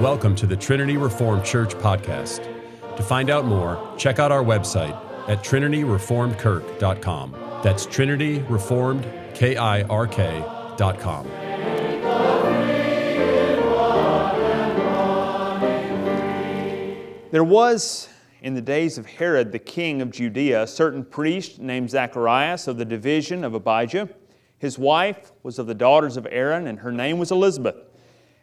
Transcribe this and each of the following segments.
Welcome to the Trinity Reformed Church podcast. To find out more, check out our website at trinityreformedkirk.com. That's Trinity Reformed, K I R K.com. There was, in the days of Herod the king of Judea, a certain priest named Zacharias of the division of Abijah. His wife was of the daughters of Aaron, and her name was Elizabeth.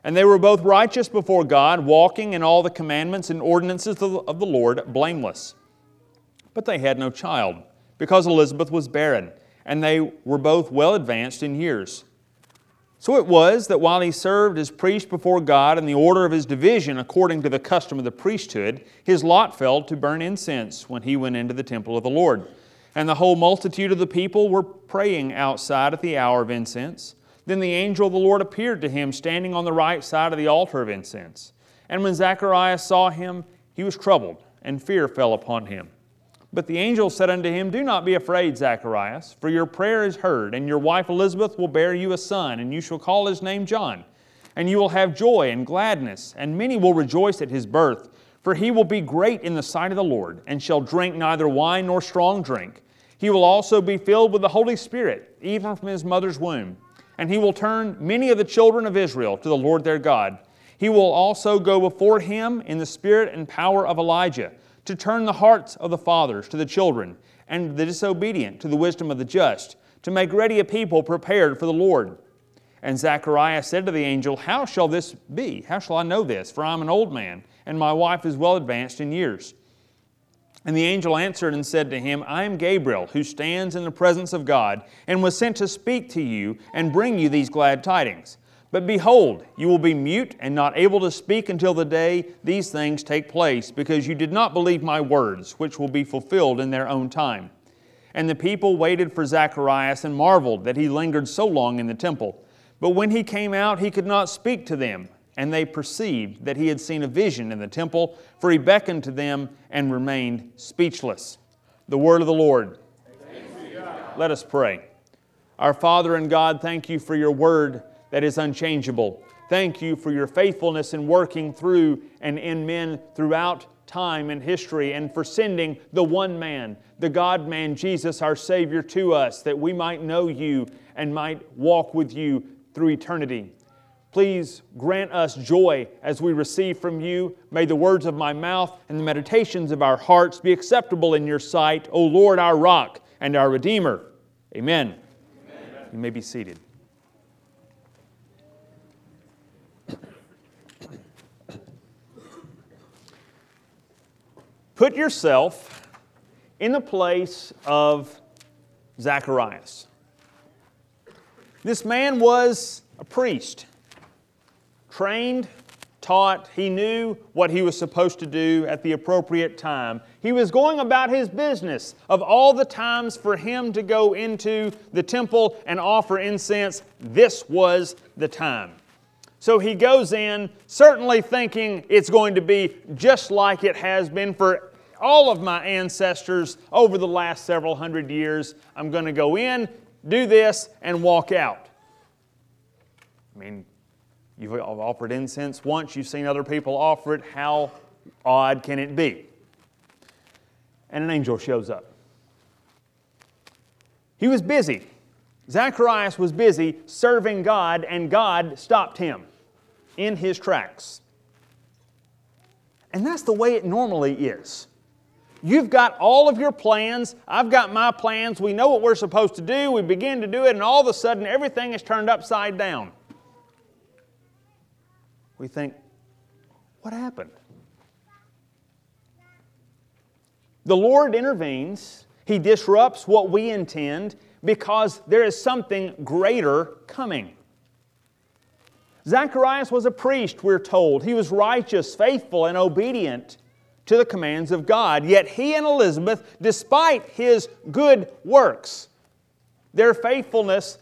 And they were both righteous before God, walking in all the commandments and ordinances of the Lord, blameless. But they had no child, because Elizabeth was barren, and they were both well advanced in years. So it was that while he served as priest before God in the order of his division according to the custom of the priesthood, his lot fell to burn incense when he went into the temple of the Lord. And the whole multitude of the people were praying outside at the hour of incense. Then the angel of the Lord appeared to him, standing on the right side of the altar of incense. And when Zacharias saw him, he was troubled, and fear fell upon him. But the angel said unto him, Do not be afraid, Zacharias, for your prayer is heard, and your wife Elizabeth will bear you a son, and you shall call his name John. And you will have joy and gladness, and many will rejoice at his birth, for he will be great in the sight of the Lord, and shall drink neither wine nor strong drink. He will also be filled with the Holy Spirit, even from his mother's womb and he will turn many of the children of Israel to the Lord their God. He will also go before him in the spirit and power of Elijah, to turn the hearts of the fathers to the children, and the disobedient to the wisdom of the just, to make ready a people prepared for the Lord. And Zechariah said to the angel, How shall this be? How shall I know this? For I am an old man, and my wife is well advanced in years. And the angel answered and said to him, I am Gabriel, who stands in the presence of God, and was sent to speak to you and bring you these glad tidings. But behold, you will be mute and not able to speak until the day these things take place, because you did not believe my words, which will be fulfilled in their own time. And the people waited for Zacharias and marveled that he lingered so long in the temple. But when he came out, he could not speak to them and they perceived that he had seen a vision in the temple, for he beckoned to them and remained speechless. The word of the Lord. Let us pray. Our Father and God, thank you for your word that is unchangeable. Thank you for your faithfulness in working through and in men throughout time and history, and for sending the one man, the God man, Jesus, our Savior, to us, that we might know you and might walk with you through eternity. Please grant us joy as we receive from you. May the words of my mouth and the meditations of our hearts be acceptable in your sight, O Lord, our rock and our Redeemer. Amen. Amen. You may be seated. Put yourself in the place of Zacharias. This man was a priest trained, taught, he knew what he was supposed to do at the appropriate time. He was going about his business of all the times for him to go into the temple and offer incense. This was the time. So he goes in, certainly thinking it's going to be just like it has been for all of my ancestors over the last several hundred years. I'm going to go in, do this, and walk out. I mean, You've offered incense once, you've seen other people offer it. How odd can it be? And an angel shows up. He was busy. Zacharias was busy serving God, and God stopped him in his tracks. And that's the way it normally is. You've got all of your plans. I've got my plans. We know what we're supposed to do. We begin to do it, and all of a sudden, everything is turned upside down we think, what happened? The Lord intervenes, He disrupts what we intend because there is something greater coming. Zacharias was a priest, we're told. He was righteous, faithful, and obedient to the commands of God. Yet he and Elizabeth, despite his good works, their faithfulness,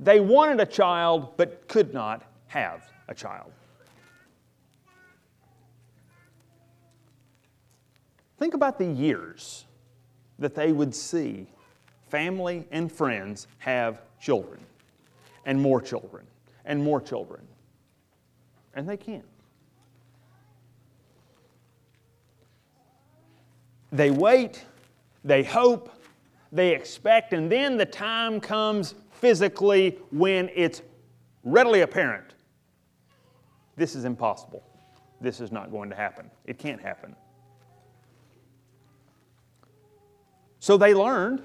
they wanted a child but could not have a child. Think about the years that they would see family and friends have children and more children and more children. And they can't. They wait, they hope, they expect, and then the time comes physically when it's readily apparent this is impossible. This is not going to happen. It can't happen. So they learned,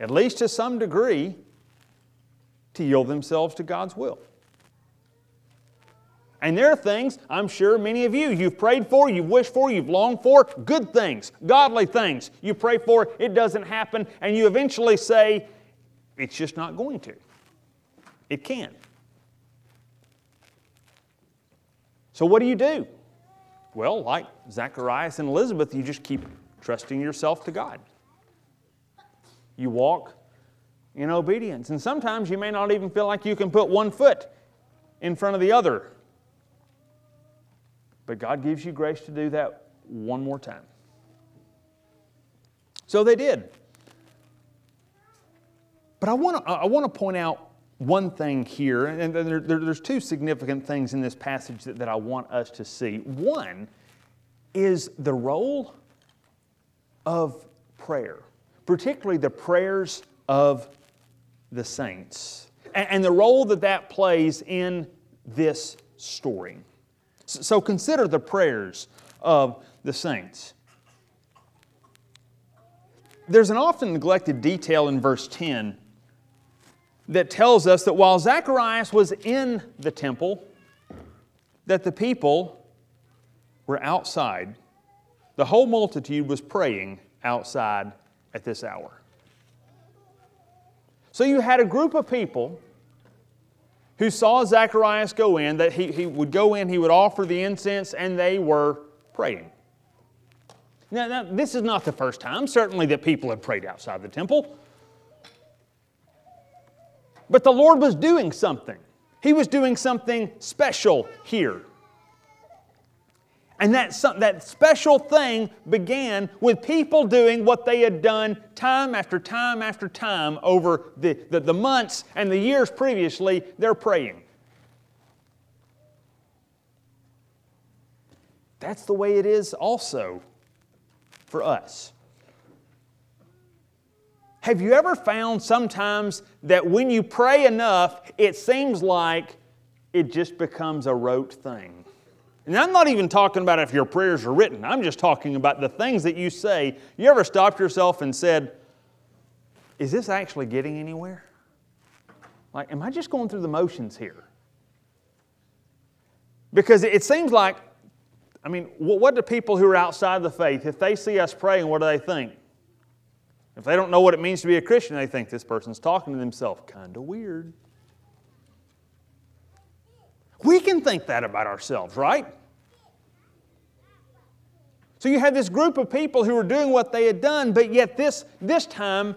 at least to some degree, to yield themselves to God's will. And there are things, I'm sure many of you, you've prayed for, you've wished for, you've longed for, good things, godly things. You pray for, it doesn't happen, and you eventually say, it's just not going to. It can't. So, what do you do? Well, like Zacharias and Elizabeth, you just keep trusting yourself to God. You walk in obedience. And sometimes you may not even feel like you can put one foot in front of the other but God gives you grace to do that one more time. So they did. But I want to I want to point out one thing here, and there, there, there's two significant things in this passage that, that I want us to see. One is the role of prayer, particularly the prayers of the saints, and, the role that that plays in this story. So consider the prayers of the saints. There's an often neglected detail in verse 10 that tells us that while Zacharias was in the temple, that the people were outside. The whole multitude was praying outside at this hour. So you had a group of people who saw Zacharias go in, that he, he would go in, he would offer the incense, and they were praying. Now, now, this is not the first time, certainly, that people have prayed outside the temple. But the Lord was doing something. He was doing something special here. And that, that special thing began with people doing what they had done time after time after time over the, the, the months and the years previously. They're praying. That's the way it is also for us. Have you ever found sometimes that when you pray enough, it seems like it just becomes a rote thing? And I'm not even talking about if your prayers are written. I'm just talking about the things that you say. You ever stopped yourself and said, Is this actually getting anywhere? Like, am I just going through the motions here? Because it seems like, I mean, what do people who are outside the faith, if they see us praying, what do they think? If they don't know what it means to be a Christian, they think this person's talking to themselves. Kind of weird. We can think that about ourselves, right? So you had this group of people who were doing what they had done, but yet this, this time,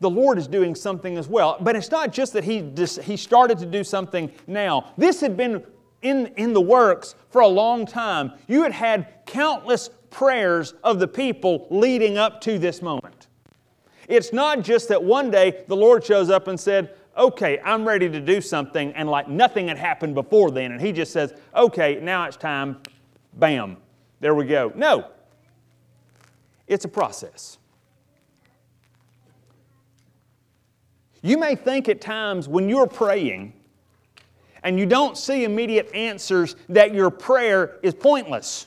the Lord is doing something as well. But it's not just that he, just, he started to do something now. This had been in, in the works for a long time. You had had countless prayers of the people leading up to this moment. It's not just that one day the Lord shows up and said, Okay, I'm ready to do something, and like nothing had happened before then, and He just says, Okay, now it's time, bam, there we go. No, it's a process. You may think at times when you're praying and you don't see immediate answers that your prayer is pointless.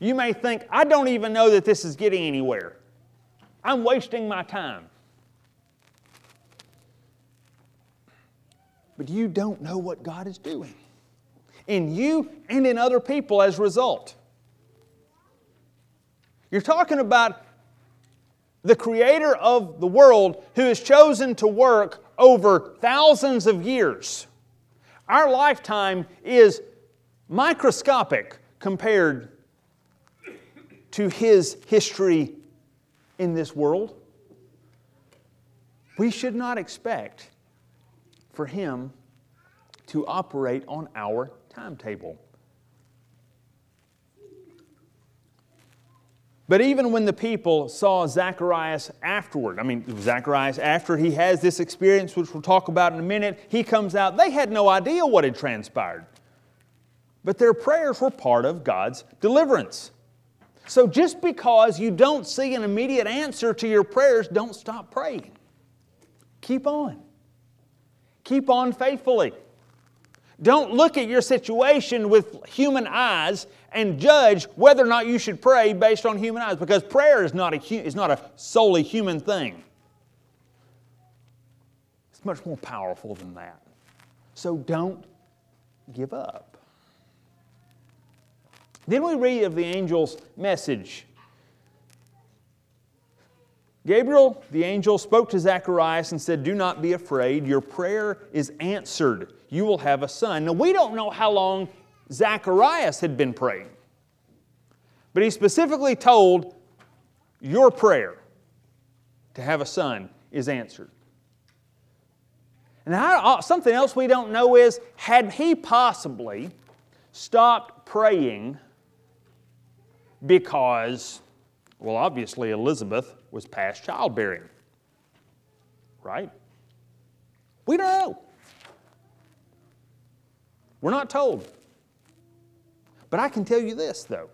You may think, I don't even know that this is getting anywhere. I'm wasting my time. But you don't know what God is doing in you and in other people as a result. You're talking about the creator of the world who has chosen to work over thousands of years. Our lifetime is microscopic compared to his history in this world. We should not expect for him to operate on our timetable. But even when the people saw Zacharias afterward, I mean, Zacharias, after he has this experience, which we'll talk about in a minute, he comes out, they had no idea what had transpired. But their prayers were part of God's deliverance. So just because you don't see an immediate answer to your prayers, don't stop praying. Keep on. Keep on faithfully. Don't look at your situation with human eyes and judge whether or not you should pray based on human eyes because prayer is not a, is not a solely human thing. It's much more powerful than that. So don't give up. Then we read of the angel's message. Gabriel, the angel, spoke to Zacharias and said, Do not be afraid. Your prayer is answered. You will have a son. Now, we don't know how long Zacharias had been praying, but he specifically told, Your prayer to have a son is answered. And uh, something else we don't know is had he possibly stopped praying because, well, obviously Elizabeth was past childbearing, right? We don't know. We're not told. But I can tell you this, though.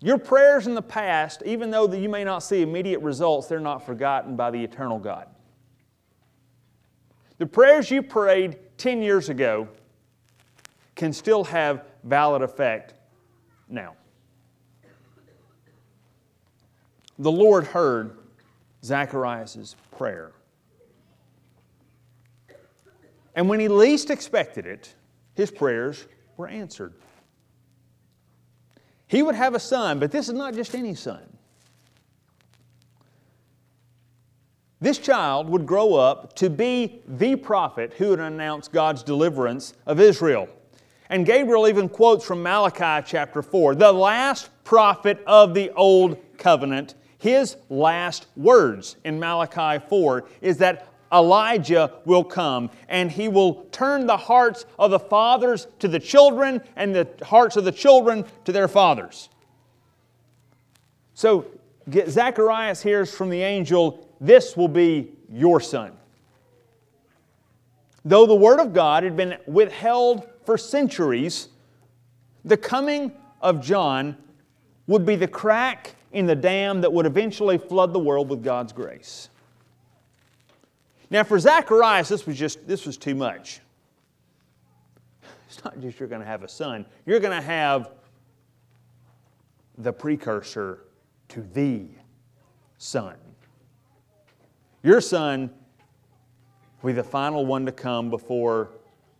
Your prayers in the past, even though you may not see immediate results, they're not forgotten by the eternal God. The prayers you prayed 10 years ago can still have valid effect now. The Lord heard Zacharias' prayer. And when he least expected it, his prayers were answered. He would have a son, but this is not just any son. This child would grow up to be the prophet who would announce God's deliverance of Israel. And Gabriel even quotes from Malachi chapter 4, the last prophet of the Old Covenant. His last words in Malachi 4 is that Elijah will come and he will turn the hearts of the fathers to the children and the hearts of the children to their fathers. So Zacharias hears from the angel, This will be your son. Though the word of God had been withheld for centuries, the coming of John would be the crack in the dam that would eventually flood the world with God's grace. Now, for Zacharias, this was just this was too much. It's not just you're going to have a son, you're going to have the precursor to the son. Your son will be the final one to come before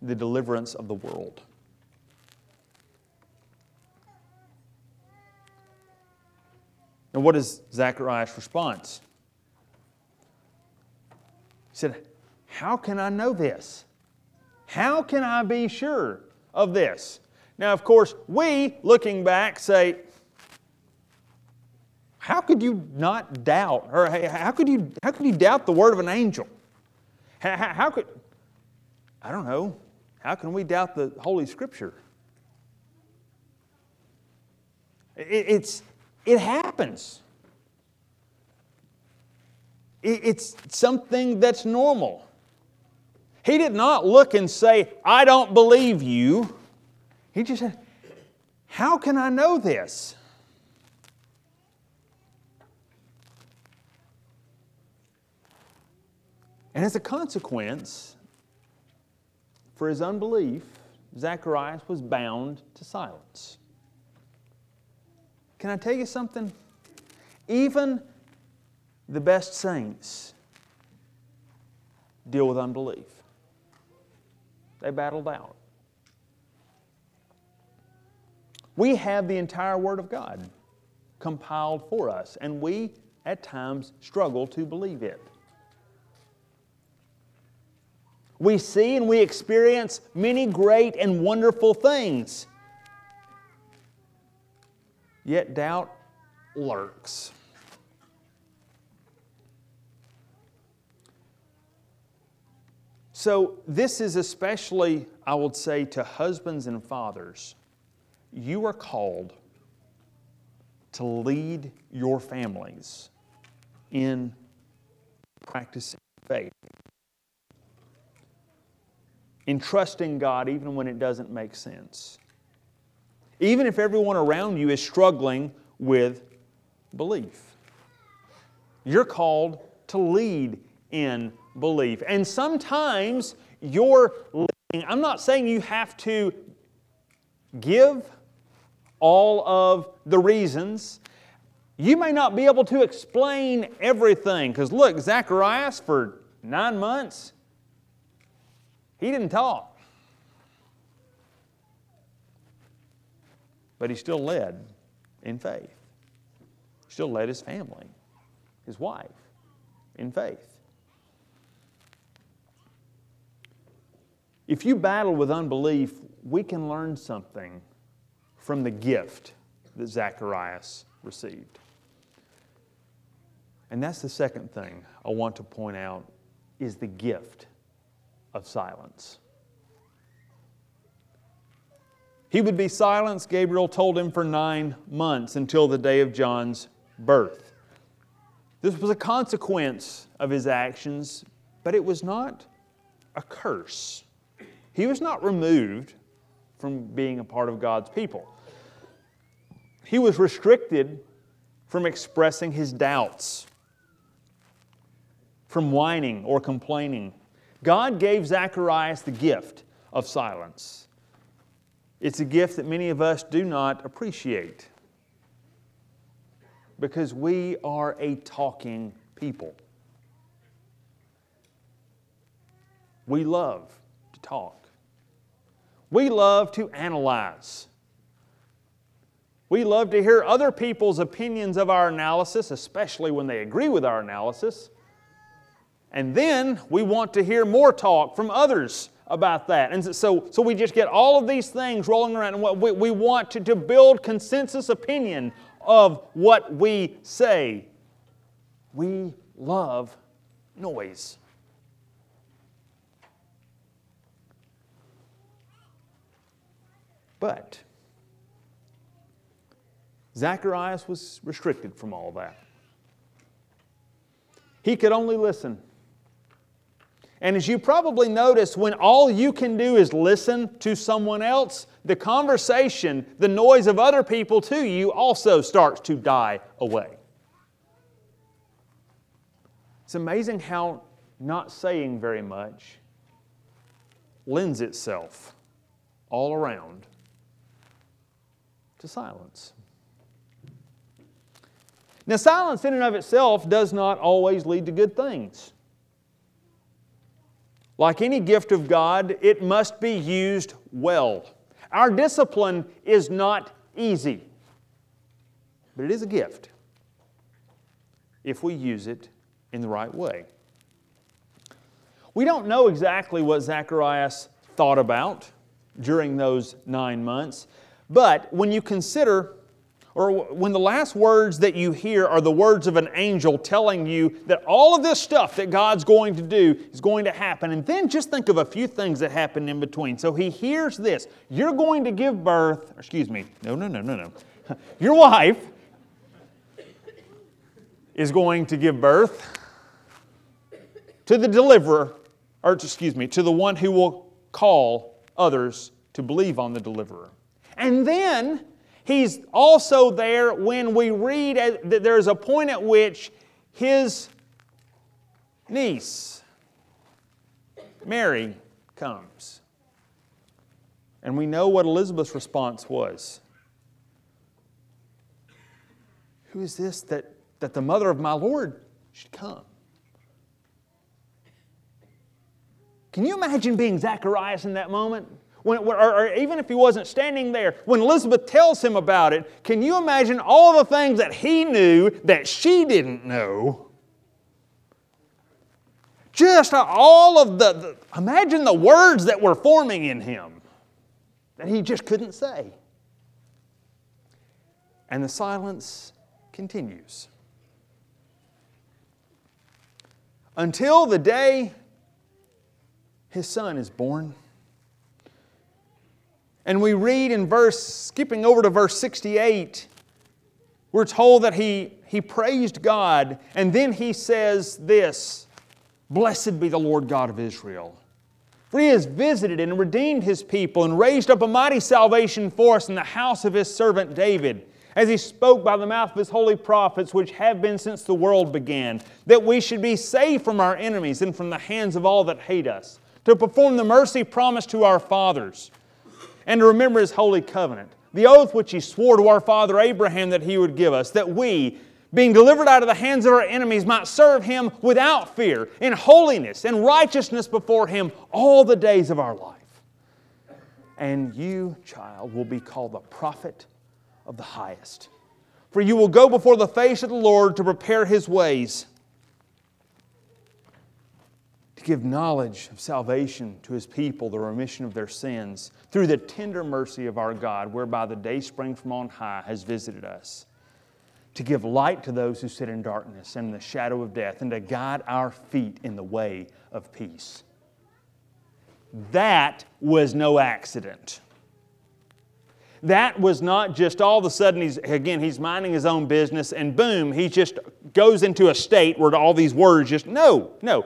the deliverance of the world. And what is Zacharias' response? He said, How can I know this? How can I be sure of this? Now, of course, we, looking back, say, how could you not doubt, or how could you, how could you doubt the word of an angel? How, how could, I don't know, how can we doubt the Holy Scripture? It, it's, it happens. It's something that's normal. He did not look and say, I don't believe you. He just said, How can I know this? And as a consequence, for his unbelief, Zacharias was bound to silence. Can I tell you something? Even the best saints deal with unbelief. They battled out. We have the entire Word of God compiled for us, and we at times struggle to believe it. we see and we experience many great and wonderful things. Yet doubt lurks. So, this is especially, I would say, to husbands and fathers. You are called to lead your families in practicing faith in trusting God even when it doesn't make sense. Even if everyone around you is struggling with belief. You're called to lead in belief. And sometimes you're leading, I'm not saying you have to give all of the reasons. You may not be able to explain everything. Because look, Zacharias, for nine months, he didn't talk. But he still led in faith. He still led his family, his wife, in faith. If you battle with unbelief, we can learn something from the gift that Zacharias received. And that's the second thing I want to point out is the gift of silence. He would be silenced, Gabriel told him, for nine months until the day of John's birth. This was a consequence of his actions, but it was not a curse. He was not removed from being a part of God's people. He was restricted from expressing his doubts, from whining or complaining. God gave Zacharias the gift of silence. It's a gift that many of us do not appreciate because we are a talking people. We love to talk. We love to analyze. We love to hear other people's opinions of our analysis, especially when they agree with our analysis. And then we want to hear more talk from others about that. And so, so we just get all of these things rolling around. And we, we want to, to build consensus opinion of what we say. We love noise. But Zacharias was restricted from all that. He could only listen. And as you probably notice, when all you can do is listen to someone else, the conversation, the noise of other people to you also starts to die away. It's amazing how not saying very much lends itself all around to silence. Now, silence in and of itself does not always lead to good things. Like any gift of God, it must be used well. Our discipline is not easy, but it is a gift if we use it in the right way. We don't know exactly what Zacharias thought about during those nine months. But when you consider, or when the last words that you hear are the words of an angel telling you that all of this stuff that God's going to do is going to happen, and then just think of a few things that happen in between. So he hears this You're going to give birth, excuse me, no, no, no, no, no. Your wife is going to give birth to the deliverer, or excuse me, to the one who will call others to believe on the deliverer. And then he's also there when we read that there's a point at which his niece, Mary, comes. And we know what Elizabeth's response was. Who is this that, that the mother of my Lord should come? Can you imagine being Zacharias in that moment? When, or, even if he wasn't standing there, when Elizabeth tells him about it, can you imagine all the things that he knew that she didn't know? Just all of the, the imagine the words that were forming in him that he just couldn't say. And the silence continues. Until the day his son is born. And we read in verse, skipping over to verse 68, we're told that he, he praised God, and then he says this Blessed be the Lord God of Israel, For he has visited and redeemed his people and raised up a mighty salvation for us in the house of his servant David, as he spoke by the mouth of his holy prophets, which have been since the world began, that we should be saved from our enemies and from the hands of all that hate us, to perform the mercy promised to our fathers, and to remember his holy covenant, the oath which he swore to our father Abraham that he would give us, that we, being delivered out of the hands of our enemies, might serve him without fear, in holiness and righteousness before him all the days of our life. And you, child, will be called the prophet of the highest. For you will go before the face of the Lord to prepare his ways, give knowledge of salvation to his people, the remission of their sins, through the tender mercy of our God, whereby the day spring from on high has visited us to give light to those who sit in darkness and in the shadow of death, and to guide our feet in the way of peace. That was no accident. That was not just all of a sudden he's again he's minding his own business and boom he just goes into a state where all these words just no no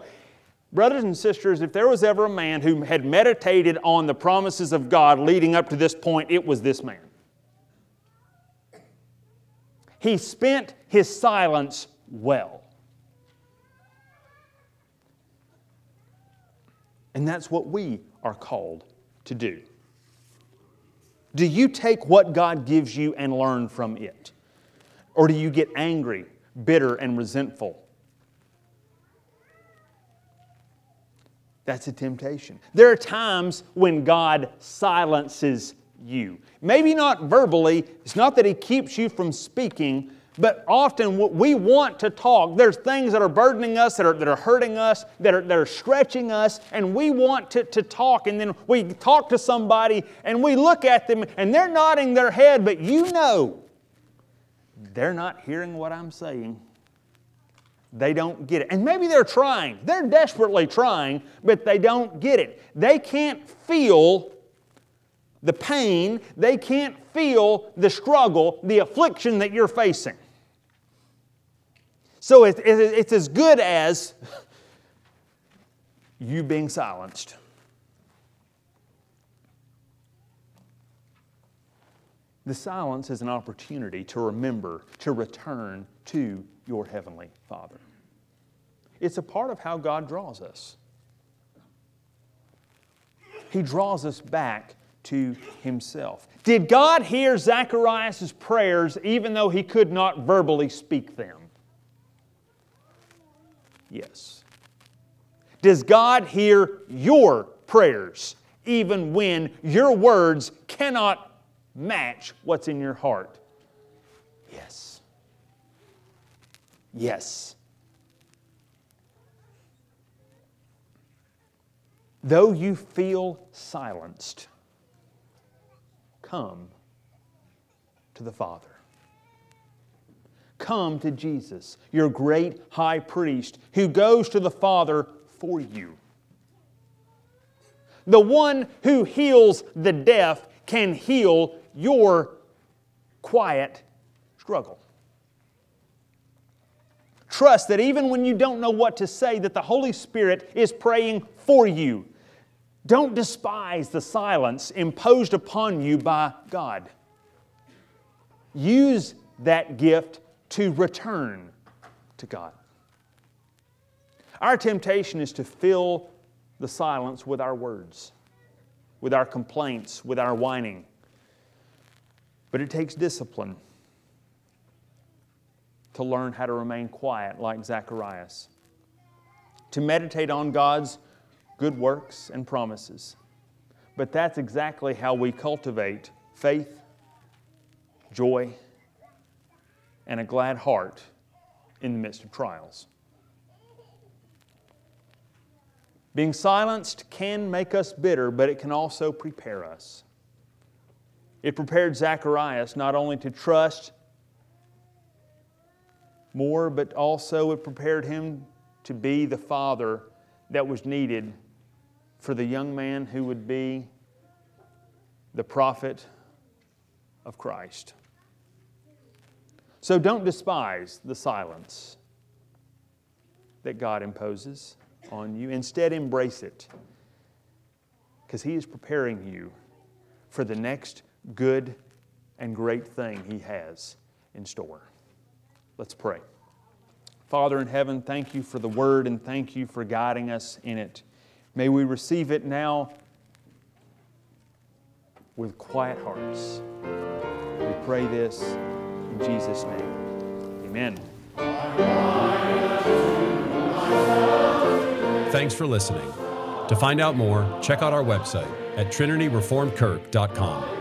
brothers and sisters if there was ever a man who had meditated on the promises of God leading up to this point it was this man he spent his silence well. And that's what we are called to do. Do you take what God gives you and learn from it? Or do you get angry, bitter, and resentful? That's a temptation. There are times when God silences you. Maybe not verbally, it's not that He keeps you from speaking, but often we want to talk. There's things that are burdening us, that are, that are hurting us, that are, that are stretching us, and we want to, to talk. And then we talk to somebody and we look at them and they're nodding their head, but you know they're not hearing what I'm saying. They don't get it. And maybe they're trying. They're desperately trying, but they don't get it. They can't feel the pain, they can't feel the struggle, the affliction that you're facing. So it's as good as you being silenced. The silence is an opportunity to remember, to return to your Heavenly Father. It's a part of how God draws us. He draws us back to himself. Did God hear Zacharias' prayers even though he could not verbally speak them? Yes. Does God hear your prayers even when your words cannot match what's in your heart? Yes. Yes. Though you feel silenced, come to the Father. Come to Jesus, your great high priest, who goes to the Father for you. The one who heals the deaf can heal your quiet struggle. Trust that even when you don't know what to say, that the Holy Spirit is praying for you don't despise the silence imposed upon you by God. Use that gift to return to God. Our temptation is to fill the silence with our words, with our complaints, with our whining. But it takes discipline to learn how to remain quiet like Zacharias, to meditate on God's good works, and promises. But that's exactly how we cultivate faith, joy, and a glad heart in the midst of trials. Being silenced can make us bitter, but it can also prepare us. It prepared Zacharias not only to trust more, but also it prepared him to be the father that was needed for the young man who would be the prophet of Christ. So don't despise the silence that God imposes on you. Instead, embrace it because He is preparing you for the next good and great thing He has in store. Let's pray. Father in heaven, thank you for the word and thank you for guiding us in it. May we receive it now with quiet hearts. We pray this in Jesus' name. Amen. Thanks for listening. To find out more, check out our website at trinityreformedkirk.com.